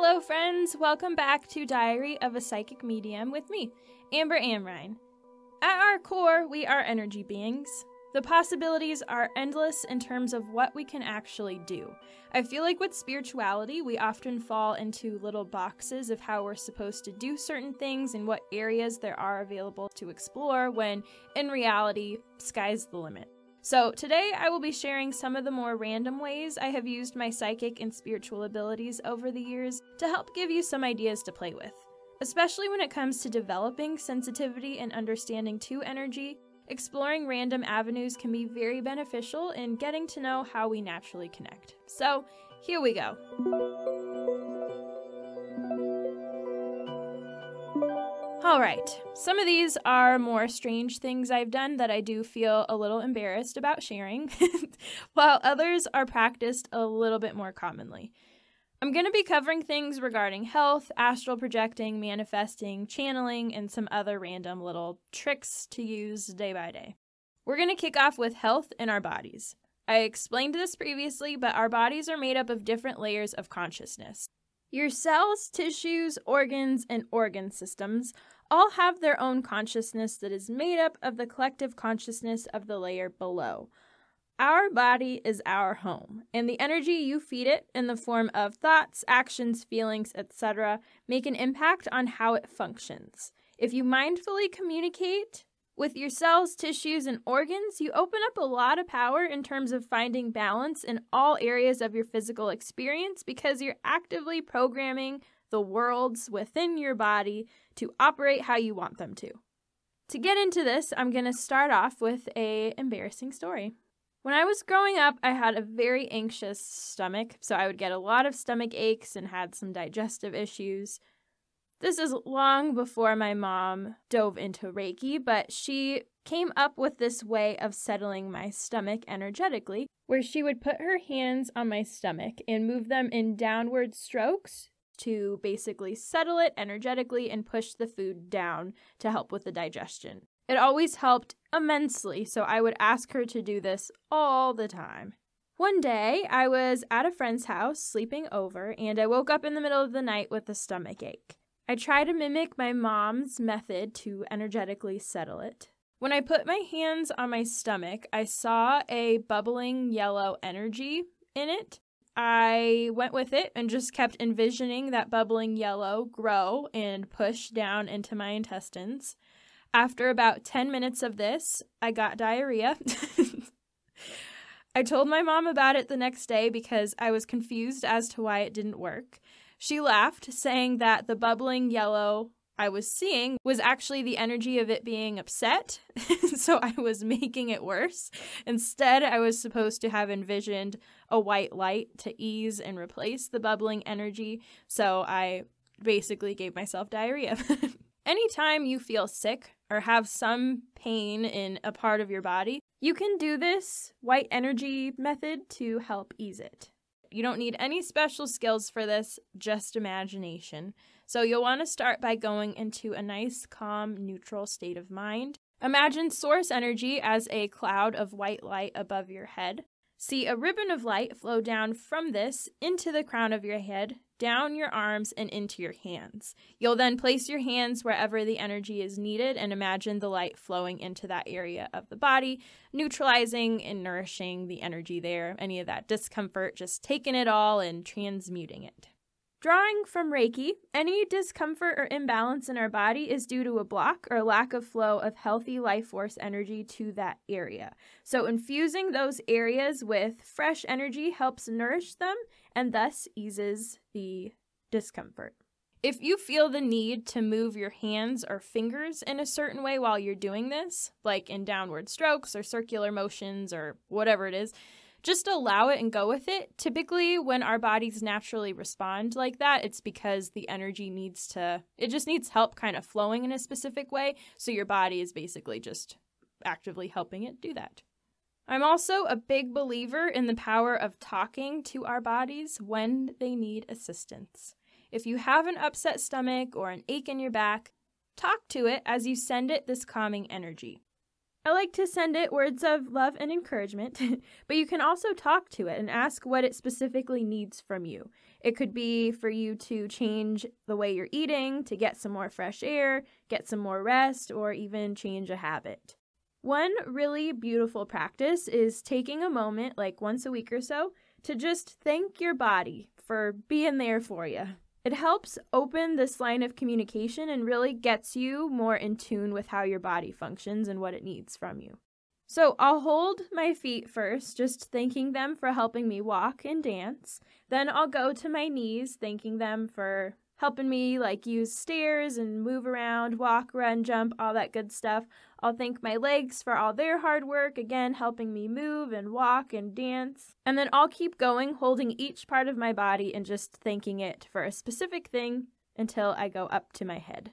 Hello, friends. Welcome back to Diary of a Psychic Medium with me, Amber Amrine. At our core, we are energy beings. The possibilities are endless in terms of what we can actually do. I feel like with spirituality, we often fall into little boxes of how we're supposed to do certain things and what areas there are available to explore, when in reality, sky's the limit. So, today I will be sharing some of the more random ways I have used my psychic and spiritual abilities over the years to help give you some ideas to play with. Especially when it comes to developing sensitivity and understanding to energy, exploring random avenues can be very beneficial in getting to know how we naturally connect. So, here we go. All right, some of these are more strange things I've done that I do feel a little embarrassed about sharing, while others are practiced a little bit more commonly. I'm going to be covering things regarding health, astral projecting, manifesting, channeling, and some other random little tricks to use day by day. We're going to kick off with health in our bodies. I explained this previously, but our bodies are made up of different layers of consciousness. Your cells, tissues, organs, and organ systems all have their own consciousness that is made up of the collective consciousness of the layer below. Our body is our home, and the energy you feed it in the form of thoughts, actions, feelings, etc., make an impact on how it functions. If you mindfully communicate with your cells, tissues, and organs, you open up a lot of power in terms of finding balance in all areas of your physical experience because you're actively programming the worlds within your body to operate how you want them to. To get into this, I'm going to start off with a embarrassing story. When I was growing up, I had a very anxious stomach, so I would get a lot of stomach aches and had some digestive issues. This is long before my mom dove into Reiki, but she came up with this way of settling my stomach energetically, where she would put her hands on my stomach and move them in downward strokes to basically settle it energetically and push the food down to help with the digestion. It always helped immensely, so I would ask her to do this all the time. One day, I was at a friend's house sleeping over, and I woke up in the middle of the night with a stomach ache. I tried to mimic my mom's method to energetically settle it. When I put my hands on my stomach, I saw a bubbling yellow energy in it, I went with it and just kept envisioning that bubbling yellow grow and push down into my intestines. After about 10 minutes of this, I got diarrhea. I told my mom about it the next day because I was confused as to why it didn't work. She laughed, saying that the bubbling yellow I was seeing was actually the energy of it being upset. so I was making it worse. Instead, I was supposed to have envisioned a white light to ease and replace the bubbling energy. So I basically gave myself diarrhea. Anytime you feel sick or have some pain in a part of your body, you can do this white energy method to help ease it. You don't need any special skills for this, just imagination. So you'll want to start by going into a nice, calm, neutral state of mind. Imagine source energy as a cloud of white light above your head. See a ribbon of light flow down from this into the crown of your head, down your arms, and into your hands. You'll then place your hands wherever the energy is needed and imagine the light flowing into that area of the body, neutralizing and nourishing the energy there, any of that discomfort, just taking it all and transmuting it. Drawing from Reiki, any discomfort or imbalance in our body is due to a block or lack of flow of healthy life force energy to that area. So, infusing those areas with fresh energy helps nourish them and thus eases the discomfort. If you feel the need to move your hands or fingers in a certain way while you're doing this, like in downward strokes or circular motions or whatever it is, just allow it and go with it. Typically, when our bodies naturally respond like that, it's because the energy needs to, it just needs help kind of flowing in a specific way. So your body is basically just actively helping it do that. I'm also a big believer in the power of talking to our bodies when they need assistance. If you have an upset stomach or an ache in your back, talk to it as you send it this calming energy. I like to send it words of love and encouragement, but you can also talk to it and ask what it specifically needs from you. It could be for you to change the way you're eating, to get some more fresh air, get some more rest, or even change a habit. One really beautiful practice is taking a moment, like once a week or so, to just thank your body for being there for you. It helps open this line of communication and really gets you more in tune with how your body functions and what it needs from you. So I'll hold my feet first, just thanking them for helping me walk and dance. Then I'll go to my knees, thanking them for helping me like use stairs and move around, walk, run, jump, all that good stuff. I'll thank my legs for all their hard work, again, helping me move and walk and dance. And then I'll keep going, holding each part of my body and just thanking it for a specific thing until I go up to my head.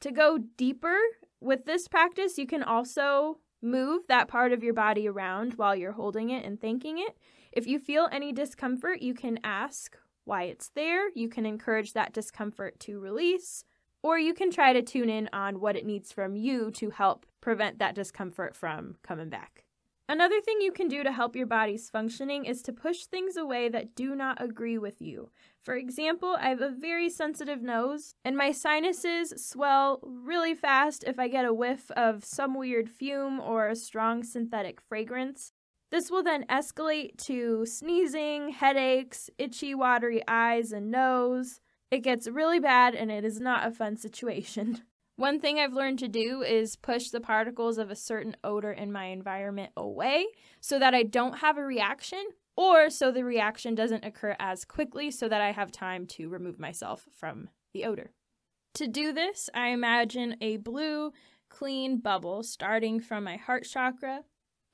To go deeper with this practice, you can also move that part of your body around while you're holding it and thanking it. If you feel any discomfort, you can ask why it's there. You can encourage that discomfort to release, or you can try to tune in on what it needs from you to help prevent that discomfort from coming back. Another thing you can do to help your body's functioning is to push things away that do not agree with you. For example, I have a very sensitive nose, and my sinuses swell really fast if I get a whiff of some weird fume or a strong synthetic fragrance. This will then escalate to sneezing, headaches, itchy, watery eyes and nose. It gets really bad and it is not a fun situation. One thing I've learned to do is push the particles of a certain odor in my environment away so that I don't have a reaction, or so the reaction doesn't occur as quickly so that I have time to remove myself from the odor. To do this, I imagine a blue, clean bubble starting from my heart chakra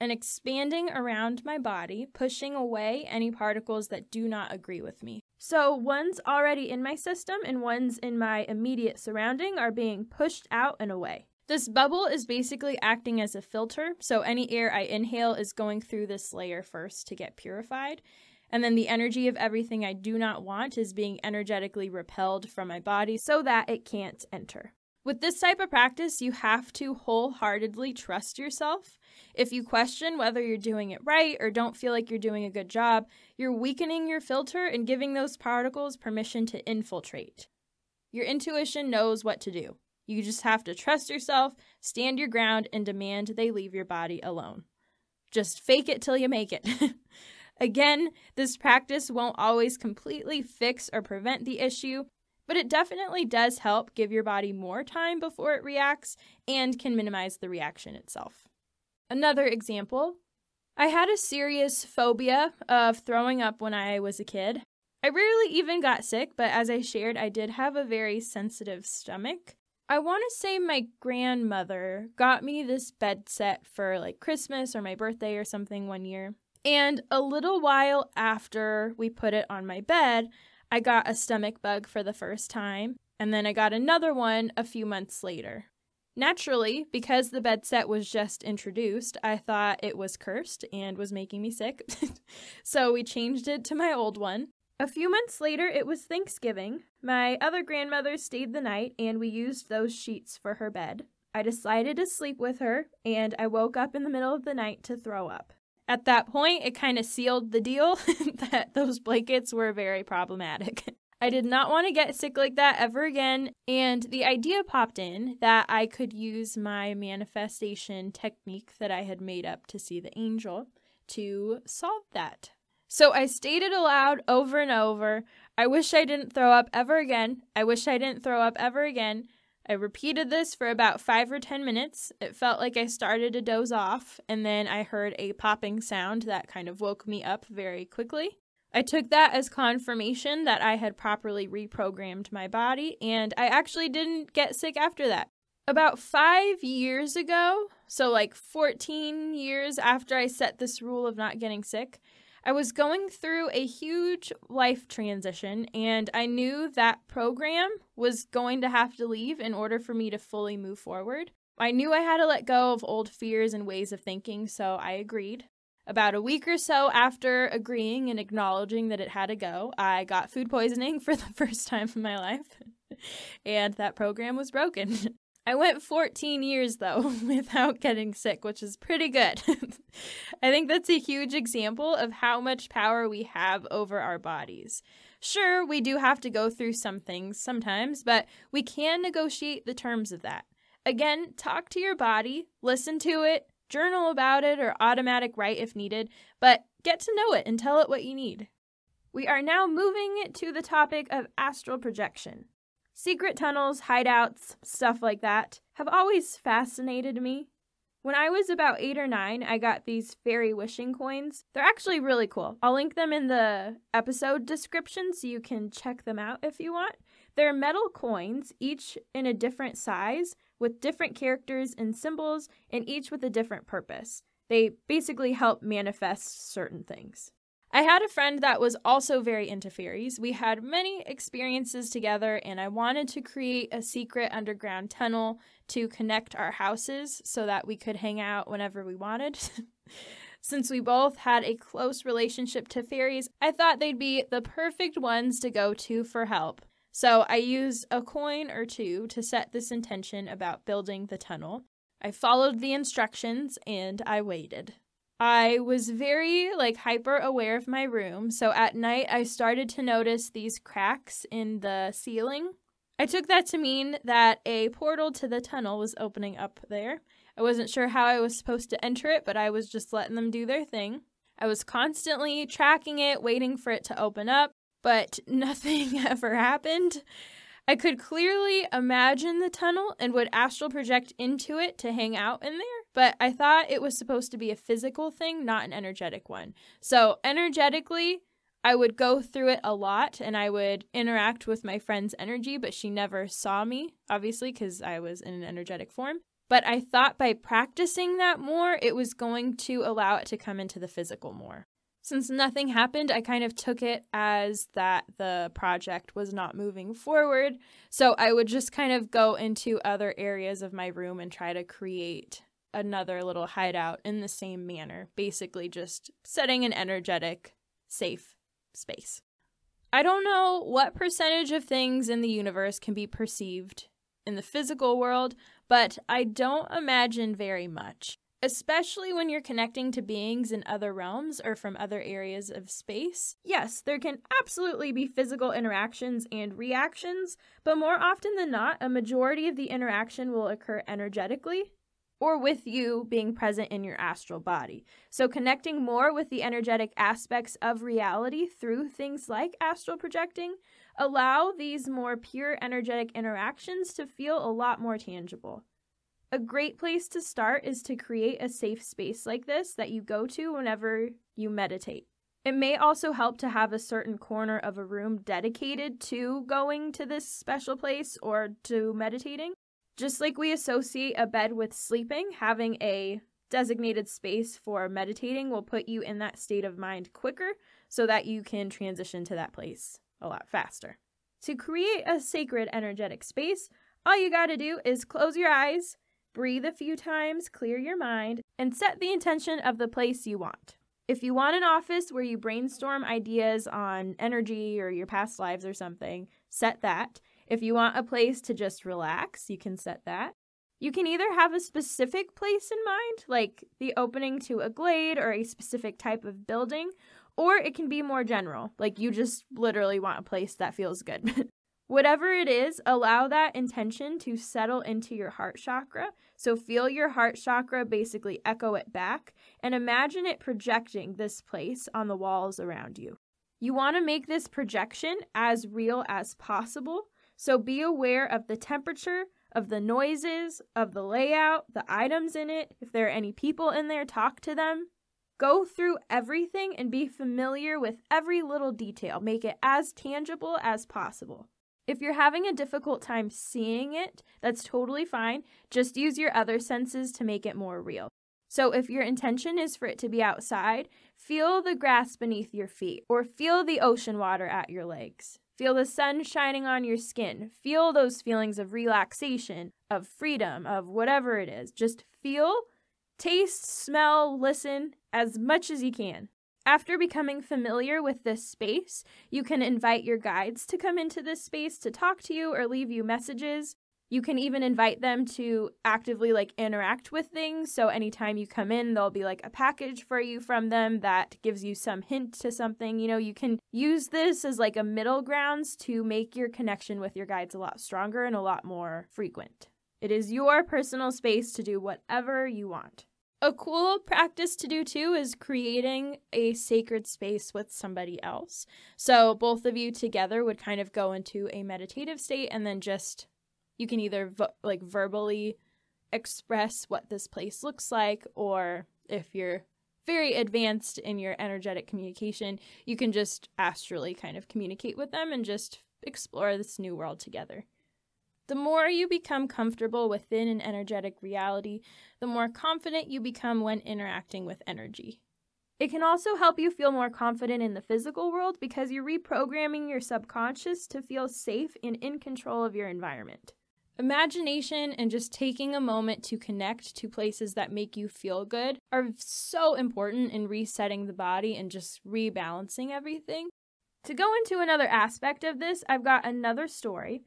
and expanding around my body, pushing away any particles that do not agree with me. So, ones already in my system and ones in my immediate surrounding are being pushed out and away. This bubble is basically acting as a filter, so any air I inhale is going through this layer first to get purified. And then the energy of everything I do not want is being energetically repelled from my body so that it can't enter. With this type of practice, you have to wholeheartedly trust yourself if you question whether you're doing it right or don't feel like you're doing a good job, you're weakening your filter and giving those particles permission to infiltrate. Your intuition knows what to do. You just have to trust yourself, stand your ground, and demand they leave your body alone. Just fake it till you make it. Again, this practice won't always completely fix or prevent the issue, but it definitely does help give your body more time before it reacts and can minimize the reaction itself. Another example I had a serious phobia of throwing up when I was a kid. I rarely even got sick, but as I shared, I did have a very sensitive stomach. I want to say my grandmother got me this bed set for like Christmas or my birthday or something one year. And a little while after we put it on my bed, I got a stomach bug for the first time. And then I got another one a few months later. Naturally, because the bed set was just introduced, I thought it was cursed and was making me sick. so we changed it to my old one. A few months later, it was Thanksgiving. My other grandmother stayed the night, and we used those sheets for her bed. I decided to sleep with her, and I woke up in the middle of the night to throw up. At that point, it kind of sealed the deal that those blankets were very problematic. I did not want to get sick like that ever again. And the idea popped in that I could use my manifestation technique that I had made up to see the angel to solve that. So I stated aloud over and over I wish I didn't throw up ever again. I wish I didn't throw up ever again. I repeated this for about five or ten minutes. It felt like I started to doze off, and then I heard a popping sound that kind of woke me up very quickly. I took that as confirmation that I had properly reprogrammed my body, and I actually didn't get sick after that. About five years ago, so like 14 years after I set this rule of not getting sick, I was going through a huge life transition, and I knew that program was going to have to leave in order for me to fully move forward. I knew I had to let go of old fears and ways of thinking, so I agreed. About a week or so after agreeing and acknowledging that it had to go, I got food poisoning for the first time in my life, and that program was broken. I went 14 years though without getting sick, which is pretty good. I think that's a huge example of how much power we have over our bodies. Sure, we do have to go through some things sometimes, but we can negotiate the terms of that. Again, talk to your body, listen to it, journal about it, or automatic write if needed, but get to know it and tell it what you need. We are now moving to the topic of astral projection. Secret tunnels, hideouts, stuff like that have always fascinated me. When I was about eight or nine, I got these fairy wishing coins. They're actually really cool. I'll link them in the episode description so you can check them out if you want. They're metal coins, each in a different size, with different characters and symbols, and each with a different purpose. They basically help manifest certain things. I had a friend that was also very into fairies. We had many experiences together, and I wanted to create a secret underground tunnel to connect our houses so that we could hang out whenever we wanted. Since we both had a close relationship to fairies, I thought they'd be the perfect ones to go to for help. So I used a coin or two to set this intention about building the tunnel. I followed the instructions and I waited. I was very like hyper aware of my room, so at night I started to notice these cracks in the ceiling. I took that to mean that a portal to the tunnel was opening up there. I wasn't sure how I was supposed to enter it, but I was just letting them do their thing. I was constantly tracking it, waiting for it to open up, but nothing ever happened. I could clearly imagine the tunnel and would astral project into it to hang out in there, but I thought it was supposed to be a physical thing, not an energetic one. So, energetically, I would go through it a lot and I would interact with my friend's energy, but she never saw me, obviously, because I was in an energetic form. But I thought by practicing that more, it was going to allow it to come into the physical more since nothing happened, I kind of took it as that the project was not moving forward. So I would just kind of go into other areas of my room and try to create another little hideout in the same manner, basically just setting an energetic, safe space. I don't know what percentage of things in the universe can be perceived in the physical world, but I don't imagine very much especially when you're connecting to beings in other realms or from other areas of space. Yes, there can absolutely be physical interactions and reactions, but more often than not, a majority of the interaction will occur energetically or with you being present in your astral body. So, connecting more with the energetic aspects of reality through things like astral projecting allow these more pure energetic interactions to feel a lot more tangible. A great place to start is to create a safe space like this that you go to whenever you meditate. It may also help to have a certain corner of a room dedicated to going to this special place or to meditating. Just like we associate a bed with sleeping, having a designated space for meditating will put you in that state of mind quicker so that you can transition to that place a lot faster. To create a sacred energetic space, all you got to do is close your eyes, Breathe a few times, clear your mind, and set the intention of the place you want. If you want an office where you brainstorm ideas on energy or your past lives or something, set that. If you want a place to just relax, you can set that. You can either have a specific place in mind, like the opening to a glade or a specific type of building, or it can be more general, like you just literally want a place that feels good. Whatever it is, allow that intention to settle into your heart chakra. So feel your heart chakra basically echo it back and imagine it projecting this place on the walls around you. You want to make this projection as real as possible. So be aware of the temperature, of the noises, of the layout, the items in it. If there are any people in there, talk to them. Go through everything and be familiar with every little detail. Make it as tangible as possible. If you're having a difficult time seeing it, that's totally fine. Just use your other senses to make it more real. So, if your intention is for it to be outside, feel the grass beneath your feet or feel the ocean water at your legs. Feel the sun shining on your skin. Feel those feelings of relaxation, of freedom, of whatever it is. Just feel, taste, smell, listen as much as you can. After becoming familiar with this space, you can invite your guides to come into this space to talk to you or leave you messages. You can even invite them to actively like interact with things. So anytime you come in, there'll be like a package for you from them that gives you some hint to something. You know, you can use this as like a middle grounds to make your connection with your guides a lot stronger and a lot more frequent. It is your personal space to do whatever you want. A cool practice to do too is creating a sacred space with somebody else. So both of you together would kind of go into a meditative state and then just you can either vo- like verbally express what this place looks like or if you're very advanced in your energetic communication, you can just astrally kind of communicate with them and just explore this new world together. The more you become comfortable within an energetic reality, the more confident you become when interacting with energy. It can also help you feel more confident in the physical world because you're reprogramming your subconscious to feel safe and in control of your environment. Imagination and just taking a moment to connect to places that make you feel good are so important in resetting the body and just rebalancing everything. To go into another aspect of this, I've got another story.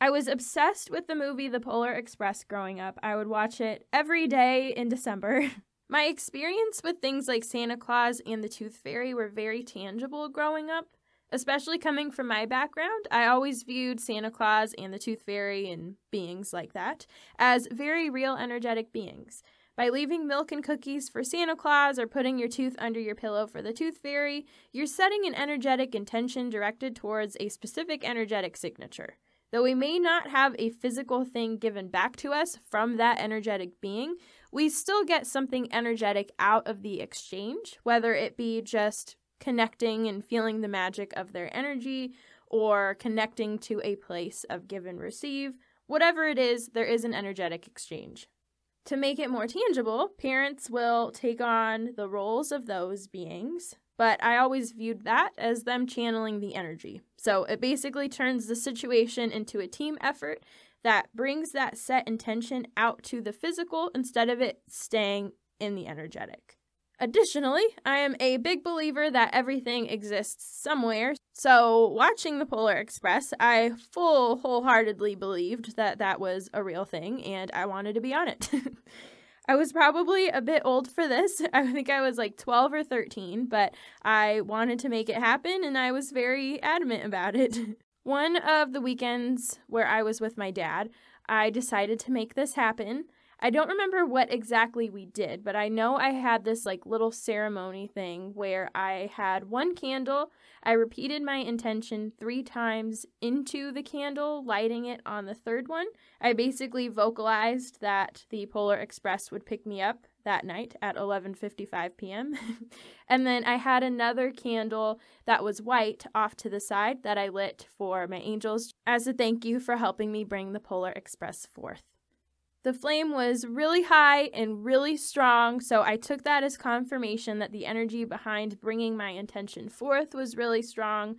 I was obsessed with the movie The Polar Express growing up. I would watch it every day in December. My experience with things like Santa Claus and the Tooth Fairy were very tangible growing up. Especially coming from my background, I always viewed Santa Claus and the Tooth Fairy and beings like that as very real energetic beings. By leaving milk and cookies for Santa Claus or putting your tooth under your pillow for the Tooth Fairy, you're setting an energetic intention directed towards a specific energetic signature. Though we may not have a physical thing given back to us from that energetic being, we still get something energetic out of the exchange, whether it be just connecting and feeling the magic of their energy or connecting to a place of give and receive. Whatever it is, there is an energetic exchange. To make it more tangible, parents will take on the roles of those beings, but I always viewed that as them channeling the energy. So it basically turns the situation into a team effort that brings that set intention out to the physical instead of it staying in the energetic. Additionally, I am a big believer that everything exists somewhere. So, watching the Polar Express, I full wholeheartedly believed that that was a real thing and I wanted to be on it. I was probably a bit old for this. I think I was like 12 or 13, but I wanted to make it happen and I was very adamant about it. One of the weekends where I was with my dad, I decided to make this happen. I don't remember what exactly we did, but I know I had this like little ceremony thing where I had one candle. I repeated my intention three times into the candle, lighting it on the third one. I basically vocalized that the Polar Express would pick me up that night at 11:55 p.m. and then I had another candle that was white off to the side that I lit for my angels as a thank you for helping me bring the Polar Express forth. The flame was really high and really strong, so I took that as confirmation that the energy behind bringing my intention forth was really strong.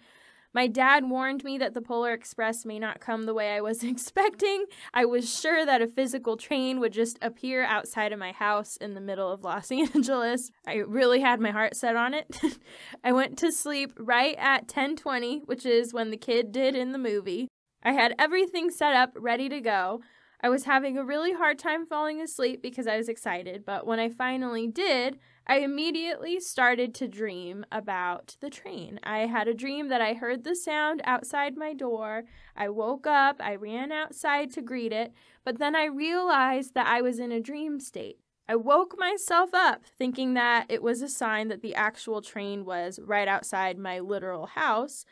My dad warned me that the Polar Express may not come the way I was expecting. I was sure that a physical train would just appear outside of my house in the middle of Los Angeles. I really had my heart set on it. I went to sleep right at 10:20, which is when the kid did in the movie. I had everything set up ready to go. I was having a really hard time falling asleep because I was excited, but when I finally did, I immediately started to dream about the train. I had a dream that I heard the sound outside my door. I woke up, I ran outside to greet it, but then I realized that I was in a dream state. I woke myself up thinking that it was a sign that the actual train was right outside my literal house,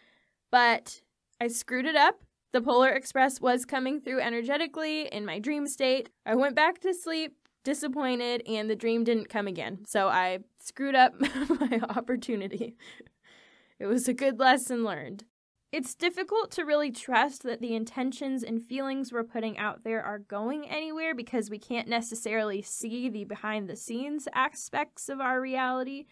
but I screwed it up the Polar Express was coming through energetically in my dream state. I went back to sleep disappointed, and the dream didn't come again. So I screwed up my opportunity. It was a good lesson learned. It's difficult to really trust that the intentions and feelings we're putting out there are going anywhere because we can't necessarily see the behind the scenes aspects of our reality.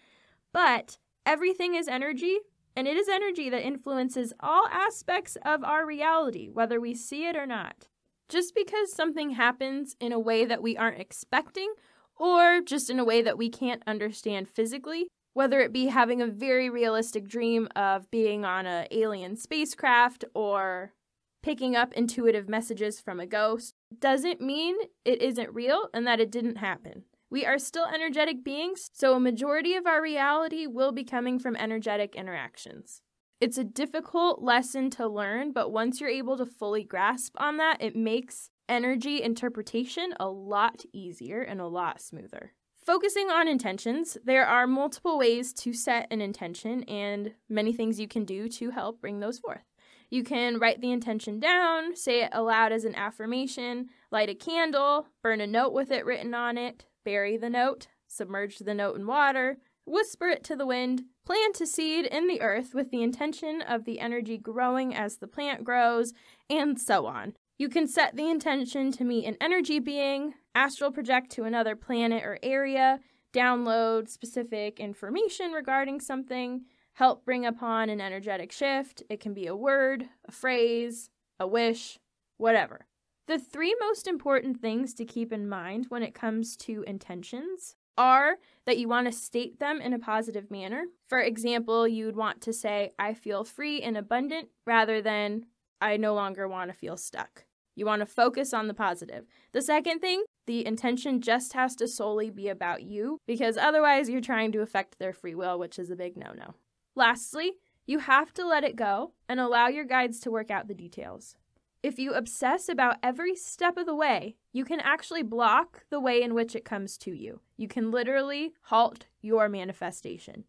But everything is energy, and it is energy that influences all aspects of our reality, whether we see it or not. Just because something happens in a way that we aren't expecting, or just in a way that we can't understand physically, whether it be having a very realistic dream of being on an alien spacecraft or picking up intuitive messages from a ghost, doesn't mean it isn't real and that it didn't happen. We are still energetic beings, so a majority of our reality will be coming from energetic interactions. It's a difficult lesson to learn, but once you're able to fully grasp on that, it makes energy interpretation a lot easier and a lot smoother. Focusing on intentions, there are multiple ways to set an intention and many things you can do to help bring those forth. You can write the intention down, say it aloud as an affirmation, light a candle, burn a note with it written on it, bury the note, submerge the note in water, whisper it to the wind, plant a seed in the earth with the intention of the energy growing as the plant grows, and so on. You can set the intention to meet an energy being, astral project to another planet or area, download specific information regarding something, help bring upon an energetic shift. It can be a word, a phrase, a wish, whatever. The three most important things to keep in mind when it comes to intentions are that you want to state them in a positive manner. For example, you'd want to say, I feel free and abundant rather than I no longer want to feel stuck. You want to focus on the positive. The second thing, the intention just has to solely be about you because otherwise you're trying to affect their free will, which is a big no no. Lastly, you have to let it go and allow your guides to work out the details. If you obsess about every step of the way, you can actually block the way in which it comes to you. You can literally halt your manifestation.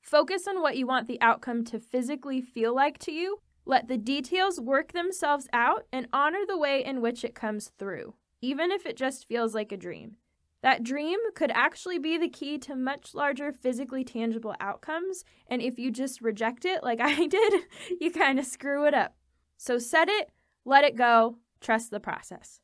Focus on what you want the outcome to physically feel like to you let the details work themselves out and honor the way in which it comes through, even if it just feels like a dream. That dream could actually be the key to much larger physically tangible outcomes, and if you just reject it like I did, you kind of screw it up. So set it, let it go, trust the process.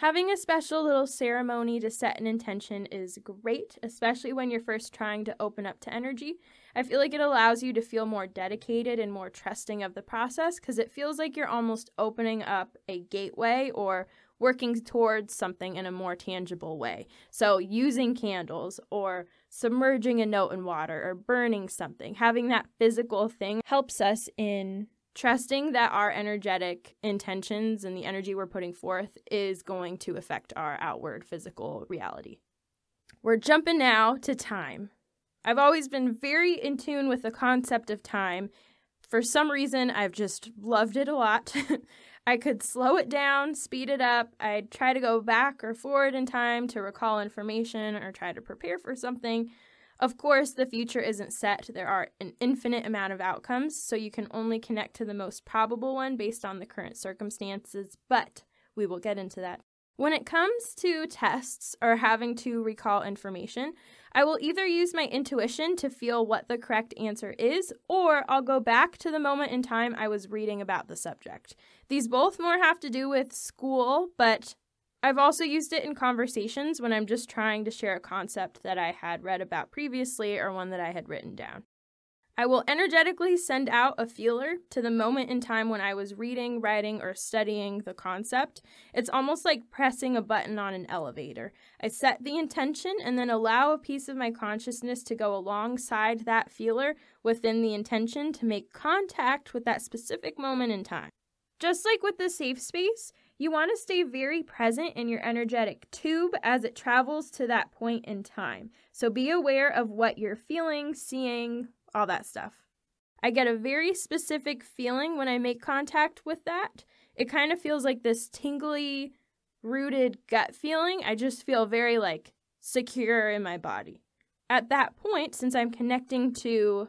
Having a special little ceremony to set an intention is great, especially when you're first trying to open up to energy. I feel like it allows you to feel more dedicated and more trusting of the process because it feels like you're almost opening up a gateway or working towards something in a more tangible way. So, using candles or submerging a note in water or burning something, having that physical thing helps us in trusting that our energetic intentions and the energy we're putting forth is going to affect our outward physical reality. We're jumping now to time. I've always been very in tune with the concept of time. For some reason, I've just loved it a lot. I could slow it down, speed it up. I'd try to go back or forward in time to recall information or try to prepare for something. Of course, the future isn't set. There are an infinite amount of outcomes, so you can only connect to the most probable one based on the current circumstances, but we will get into that. When it comes to tests or having to recall information, I will either use my intuition to feel what the correct answer is, or I'll go back to the moment in time I was reading about the subject. These both more have to do with school, but I've also used it in conversations when I'm just trying to share a concept that I had read about previously or one that I had written down. I will energetically send out a feeler to the moment in time when I was reading, writing, or studying the concept. It's almost like pressing a button on an elevator. I set the intention and then allow a piece of my consciousness to go alongside that feeler within the intention to make contact with that specific moment in time. Just like with the safe space, you want to stay very present in your energetic tube as it travels to that point in time. So be aware of what you're feeling, seeing, all that stuff. I get a very specific feeling when I make contact with that. It kind of feels like this tingly, rooted gut feeling. I just feel very like secure in my body. At that point, since I'm connecting to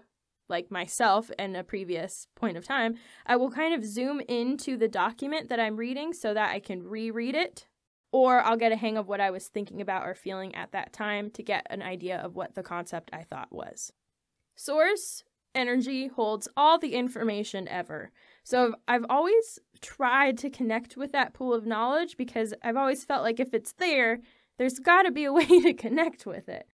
like myself in a previous point of time, I will kind of zoom into the document that I'm reading so that I can reread it, or I'll get a hang of what I was thinking about or feeling at that time to get an idea of what the concept I thought was. Source energy holds all the information ever. So I've always tried to connect with that pool of knowledge because I've always felt like if it's there, there's got to be a way to connect with it.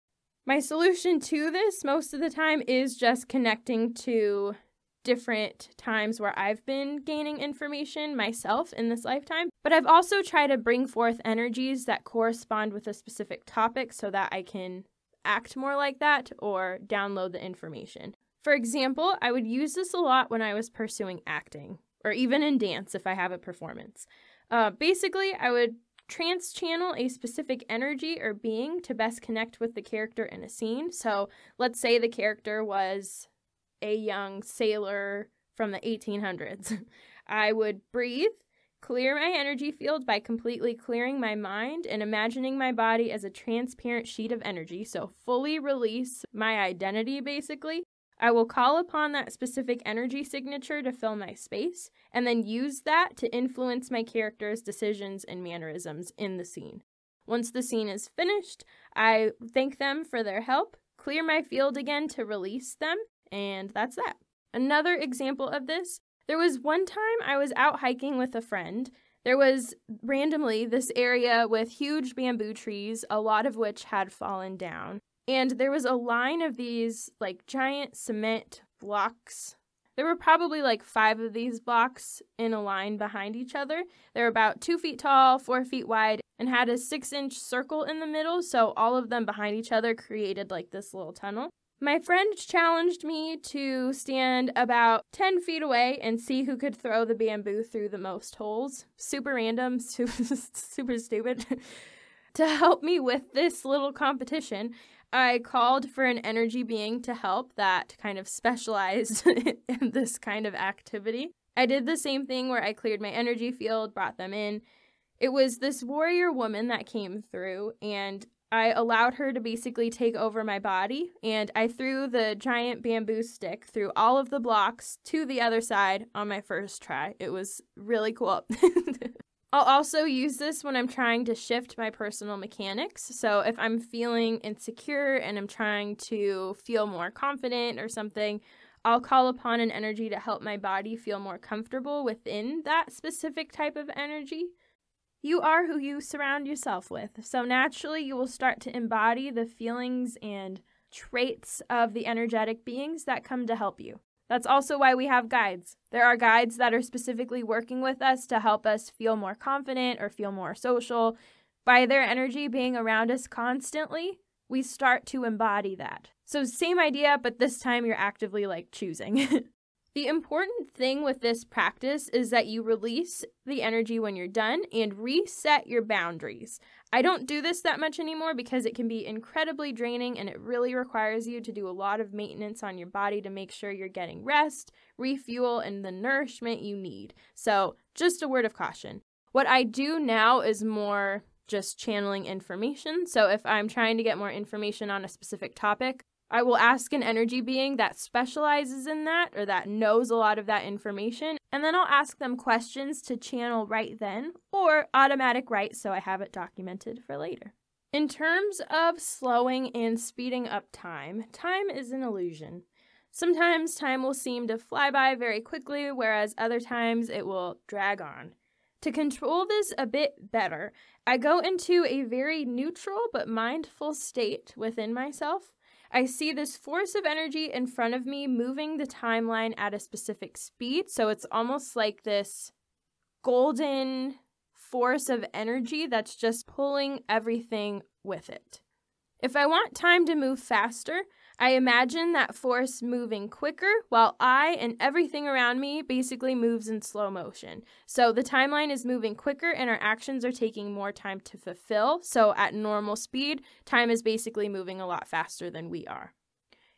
My solution to this most of the time is just connecting to different times where I've been gaining information myself in this lifetime, but I've also tried to bring forth energies that correspond with a specific topic so that I can act more like that or download the information. For example, I would use this a lot when I was pursuing acting or even in dance if I have a performance. Uh, basically, I would trance channel a specific energy or being to best connect with the character in a scene. So let's say the character was a young sailor from the 1800s. I would breathe, clear my energy field by completely clearing my mind and imagining my body as a transparent sheet of energy. So fully release my identity basically I will call upon that specific energy signature to fill my space, and then use that to influence my character's decisions and mannerisms in the scene. Once the scene is finished, I thank them for their help, clear my field again to release them, and that's that. Another example of this there was one time I was out hiking with a friend. There was randomly this area with huge bamboo trees, a lot of which had fallen down. And there was a line of these like giant cement blocks. There were probably like five of these blocks in a line behind each other. They were about two feet tall, four feet wide, and had a six inch circle in the middle. So all of them behind each other created like this little tunnel. My friend challenged me to stand about 10 feet away and see who could throw the bamboo through the most holes. Super random, super, super stupid. to help me with this little competition, I called for an energy being to help that kind of specialized in this kind of activity. I did the same thing where I cleared my energy field, brought them in. It was this warrior woman that came through, and I allowed her to basically take over my body. And I threw the giant bamboo stick through all of the blocks to the other side on my first try. It was really cool. I'll also use this when I'm trying to shift my personal mechanics. So if I'm feeling insecure and I'm trying to feel more confident or something, I'll call upon an energy to help my body feel more comfortable within that specific type of energy. You are who you surround yourself with. So naturally, you will start to embody the feelings and traits of the energetic beings that come to help you. That's also why we have guides. There are guides that are specifically working with us to help us feel more confident or feel more social. By their energy being around us constantly, we start to embody that. So, same idea, but this time you're actively like choosing. The important thing with this practice is that you release the energy when you're done and reset your boundaries. I don't do this that much anymore because it can be incredibly draining and it really requires you to do a lot of maintenance on your body to make sure you're getting rest, refuel, and the nourishment you need. So, just a word of caution. What I do now is more just channeling information. So, if I'm trying to get more information on a specific topic, I will ask an energy being that specializes in that or that knows a lot of that information, and then I'll ask them questions to channel right then or automatic write so I have it documented for later. In terms of slowing and speeding up time, time is an illusion. Sometimes time will seem to fly by very quickly, whereas other times it will drag on. To control this a bit better, I go into a very neutral but mindful state within myself I see this force of energy in front of me moving the timeline at a specific speed. So it's almost like this golden force of energy that's just pulling everything with it. If I want time to move faster, I imagine that force moving quicker while I and everything around me basically moves in slow motion. So the timeline is moving quicker and our actions are taking more time to fulfill. So at normal speed, time is basically moving a lot faster than we are.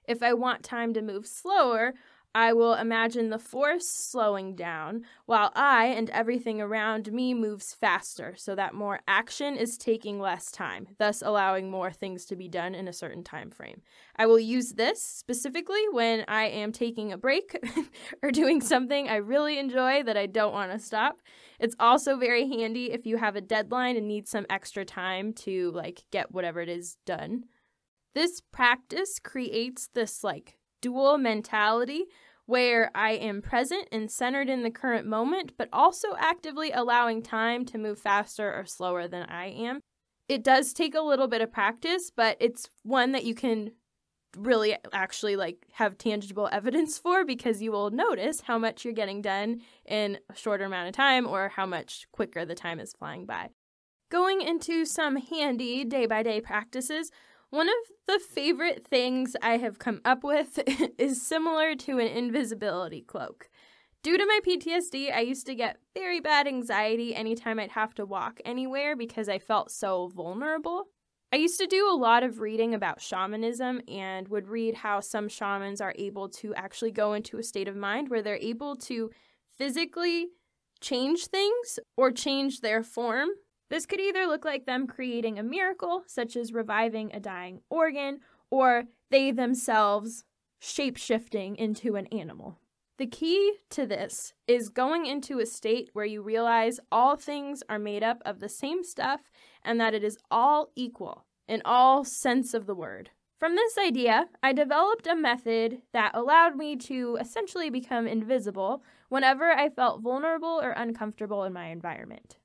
If I want time to move slower, I will imagine the force slowing down while I and everything around me moves faster so that more action is taking less time, thus allowing more things to be done in a certain time frame. I will use this specifically when I am taking a break or doing something I really enjoy that I don't want to stop. It's also very handy if you have a deadline and need some extra time to like get whatever it is done. This practice creates this like dual mentality where I am present and centered in the current moment, but also actively allowing time to move faster or slower than I am. It does take a little bit of practice, but it's one that you can really actually like have tangible evidence for because you will notice how much you're getting done in a shorter amount of time or how much quicker the time is flying by. Going into some handy day by day practices, one of the favorite things I have come up with is similar to an invisibility cloak. Due to my PTSD, I used to get very bad anxiety anytime I'd have to walk anywhere because I felt so vulnerable. I used to do a lot of reading about shamanism and would read how some shamans are able to actually go into a state of mind where they're able to physically change things or change their form. This could either look like them creating a miracle, such as reviving a dying organ, or they themselves shape shifting into an animal. The key to this is going into a state where you realize all things are made up of the same stuff and that it is all equal in all sense of the word. From this idea, I developed a method that allowed me to essentially become invisible whenever I felt vulnerable or uncomfortable in my environment.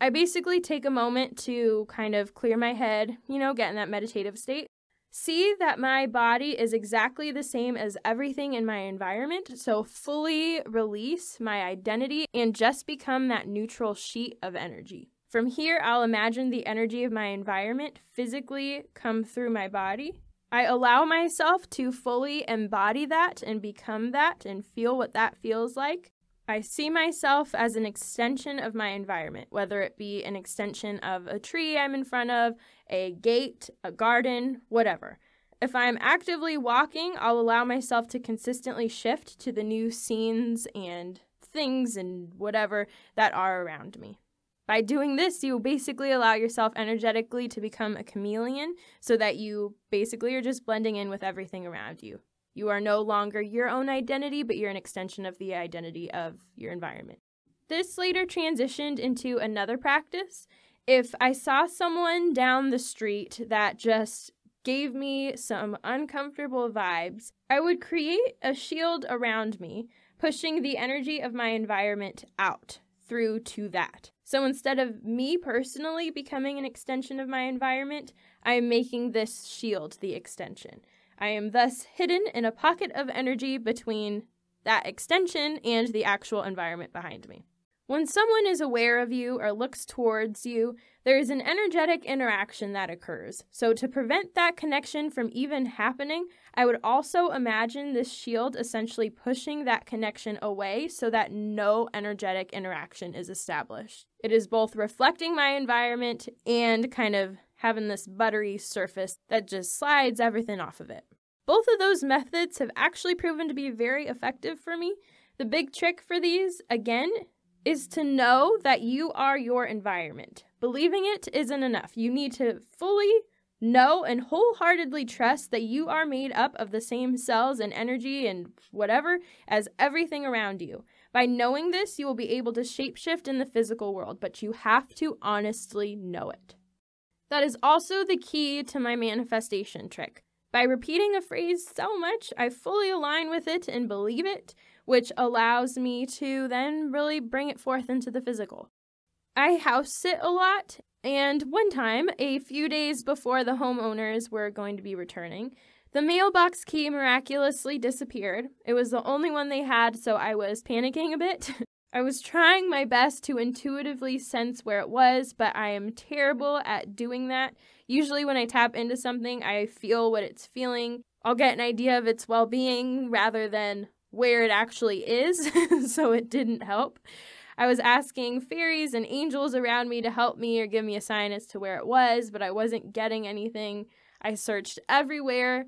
I basically take a moment to kind of clear my head, you know, get in that meditative state, See that my body is exactly the same as everything in my environment, so fully release my identity and just become that neutral sheet of energy. From here, I'll imagine the energy of my environment physically come through my body. I allow myself to fully embody that and become that and feel what that feels like. I see myself as an extension of my environment, whether it be an extension of a tree I'm in front of, a gate, a garden, whatever. If I'm actively walking, I'll allow myself to consistently shift to the new scenes and things and whatever that are around me. By doing this, you basically allow yourself energetically to become a chameleon so that you basically are just blending in with everything around you. You are no longer your own identity, but you're an extension of the identity of your environment. This later transitioned into another practice. If I saw someone down the street that just gave me some uncomfortable vibes, I would create a shield around me, pushing the energy of my environment out through to that. So instead of me personally becoming an extension of my environment, I am making this shield the extension. I am thus hidden in a pocket of energy between that extension and the actual environment behind me. When someone is aware of you or looks towards you, there is an energetic interaction that occurs. So, to prevent that connection from even happening, I would also imagine this shield essentially pushing that connection away so that no energetic interaction is established. It is both reflecting my environment and kind of having this buttery surface that just slides everything off of it. Both of those methods have actually proven to be very effective for me. The big trick for these, again, is to know that you are your environment. Believing it isn't enough. You need to fully know and wholeheartedly trust that you are made up of the same cells and energy and whatever as everything around you. By knowing this, you will be able to shapeshift in the physical world, but you have to honestly know it. That is also the key to my manifestation trick. By repeating a phrase so much, I fully align with it and believe it, which allows me to then really bring it forth into the physical. I house sit a lot, and one time, a few days before the homeowners were going to be returning, the mailbox key miraculously disappeared. It was the only one they had, so I was panicking a bit. I was trying my best to intuitively sense where it was, but I am terrible at doing that. Usually, when I tap into something, I feel what it's feeling. I'll get an idea of its well being rather than where it actually is, so it didn't help. I was asking fairies and angels around me to help me or give me a sign as to where it was, but I wasn't getting anything. I searched everywhere,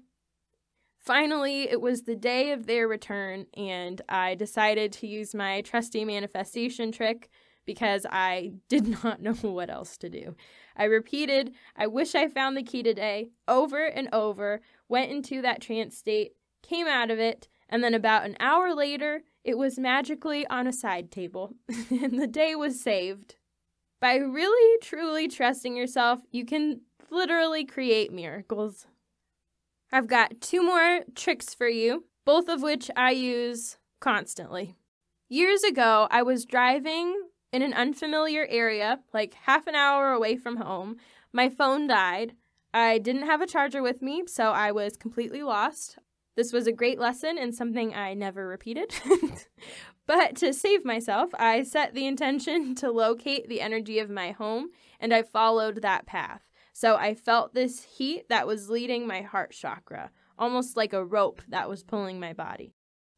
Finally, it was the day of their return, and I decided to use my trusty manifestation trick because I did not know what else to do. I repeated, I wish I found the key today, over and over, went into that trance state, came out of it, and then about an hour later, it was magically on a side table, and the day was saved. By really, truly trusting yourself, you can literally create miracles. I've got two more tricks for you, both of which I use constantly. Years ago, I was driving in an unfamiliar area, like half an hour away from home. My phone died. I didn't have a charger with me, so I was completely lost. This was a great lesson and something I never repeated. but to save myself, I set the intention to locate the energy of my home, and I followed that path. So I felt this heat that was leading my heart chakra, almost like a rope that was pulling my body.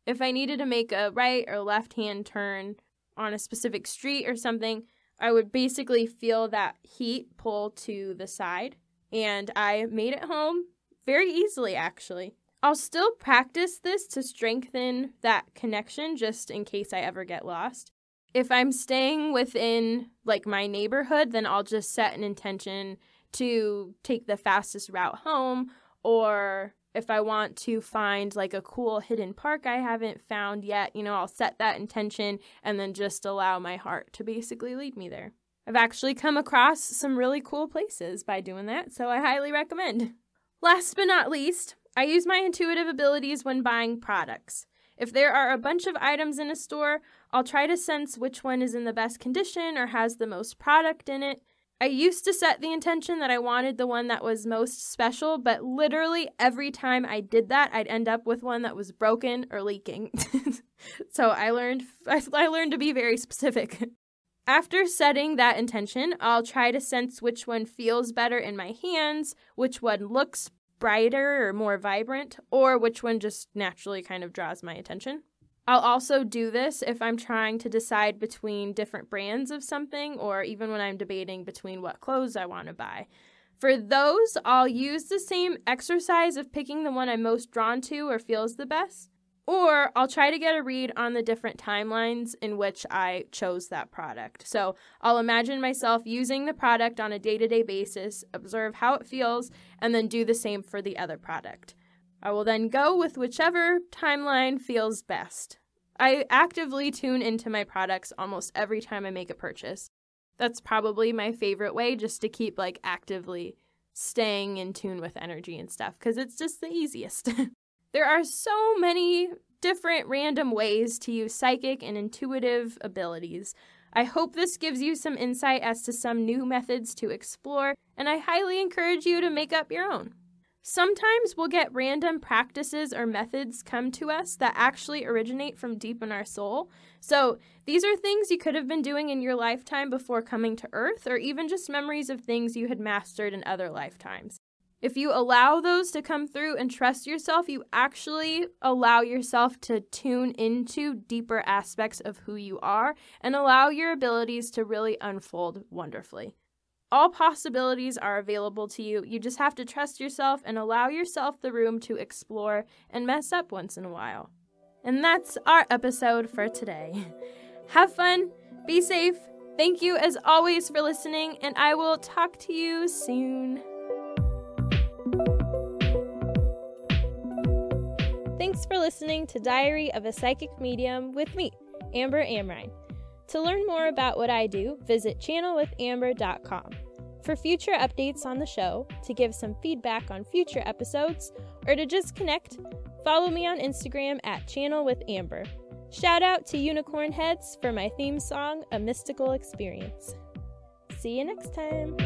If I needed to make a right or left hand turn on a specific street or something, I would basically feel that heat pull to the side. And I made it home very easily, actually. I'll still practice this to strengthen that connection just in case I ever get lost. If I'm staying within like my neighborhood, then I'll just set an intention to take the fastest route home or if I want to find like a cool hidden park I haven't found yet, you know, I'll set that intention and then just allow my heart to basically lead me there. I've actually come across some really cool places by doing that, so I highly recommend. Last but not least, I use my intuitive abilities when buying products. If there are a bunch of items in a store, I'll try to sense which one is in the best condition or has the most product in it. I used to set the intention that I wanted the one that was most special, but literally every time I did that, I'd end up with one that was broken or leaking. so I learned I learned to be very specific. After setting that intention, I'll try to sense which one feels better in my hands, which one looks brighter or more vibrant, or which one just naturally kind of draws my attention. I'll also do this if I'm trying to decide between different brands of something or even when I'm debating between what clothes I want to buy. For those, I'll use the same exercise of picking the one I'm most drawn to or feels the best, or I'll try to get a read on the different timelines in which I chose that product. So I'll imagine myself using the product on a day to day basis, observe how it feels, and then do the same for the other product. I will then go with whichever timeline feels best. I actively tune into my products almost every time I make a purchase. That's probably my favorite way just to keep like actively staying in tune with energy and stuff because it's just the easiest. there are so many different random ways to use psychic and intuitive abilities. I hope this gives you some insight as to some new methods to explore, and I highly encourage you to make up your own. Sometimes we'll get random practices or methods come to us that actually originate from deep in our soul. So, these are things you could have been doing in your lifetime before coming to Earth, or even just memories of things you had mastered in other lifetimes. If you allow those to come through and trust yourself, you actually allow yourself to tune into deeper aspects of who you are and allow your abilities to really unfold wonderfully. All possibilities are available to you. You just have to trust yourself and allow yourself the room to explore and mess up once in a while. And that's our episode for today. Have fun, be safe. Thank you as always for listening, and I will talk to you soon. Thanks for listening to Diary of a Psychic Medium with me, Amber Amrine. To learn more about what I do, visit channelwithamber.com. For future updates on the show, to give some feedback on future episodes, or to just connect, follow me on Instagram at channelwithamber. Shout out to Unicorn Heads for my theme song, A Mystical Experience. See you next time.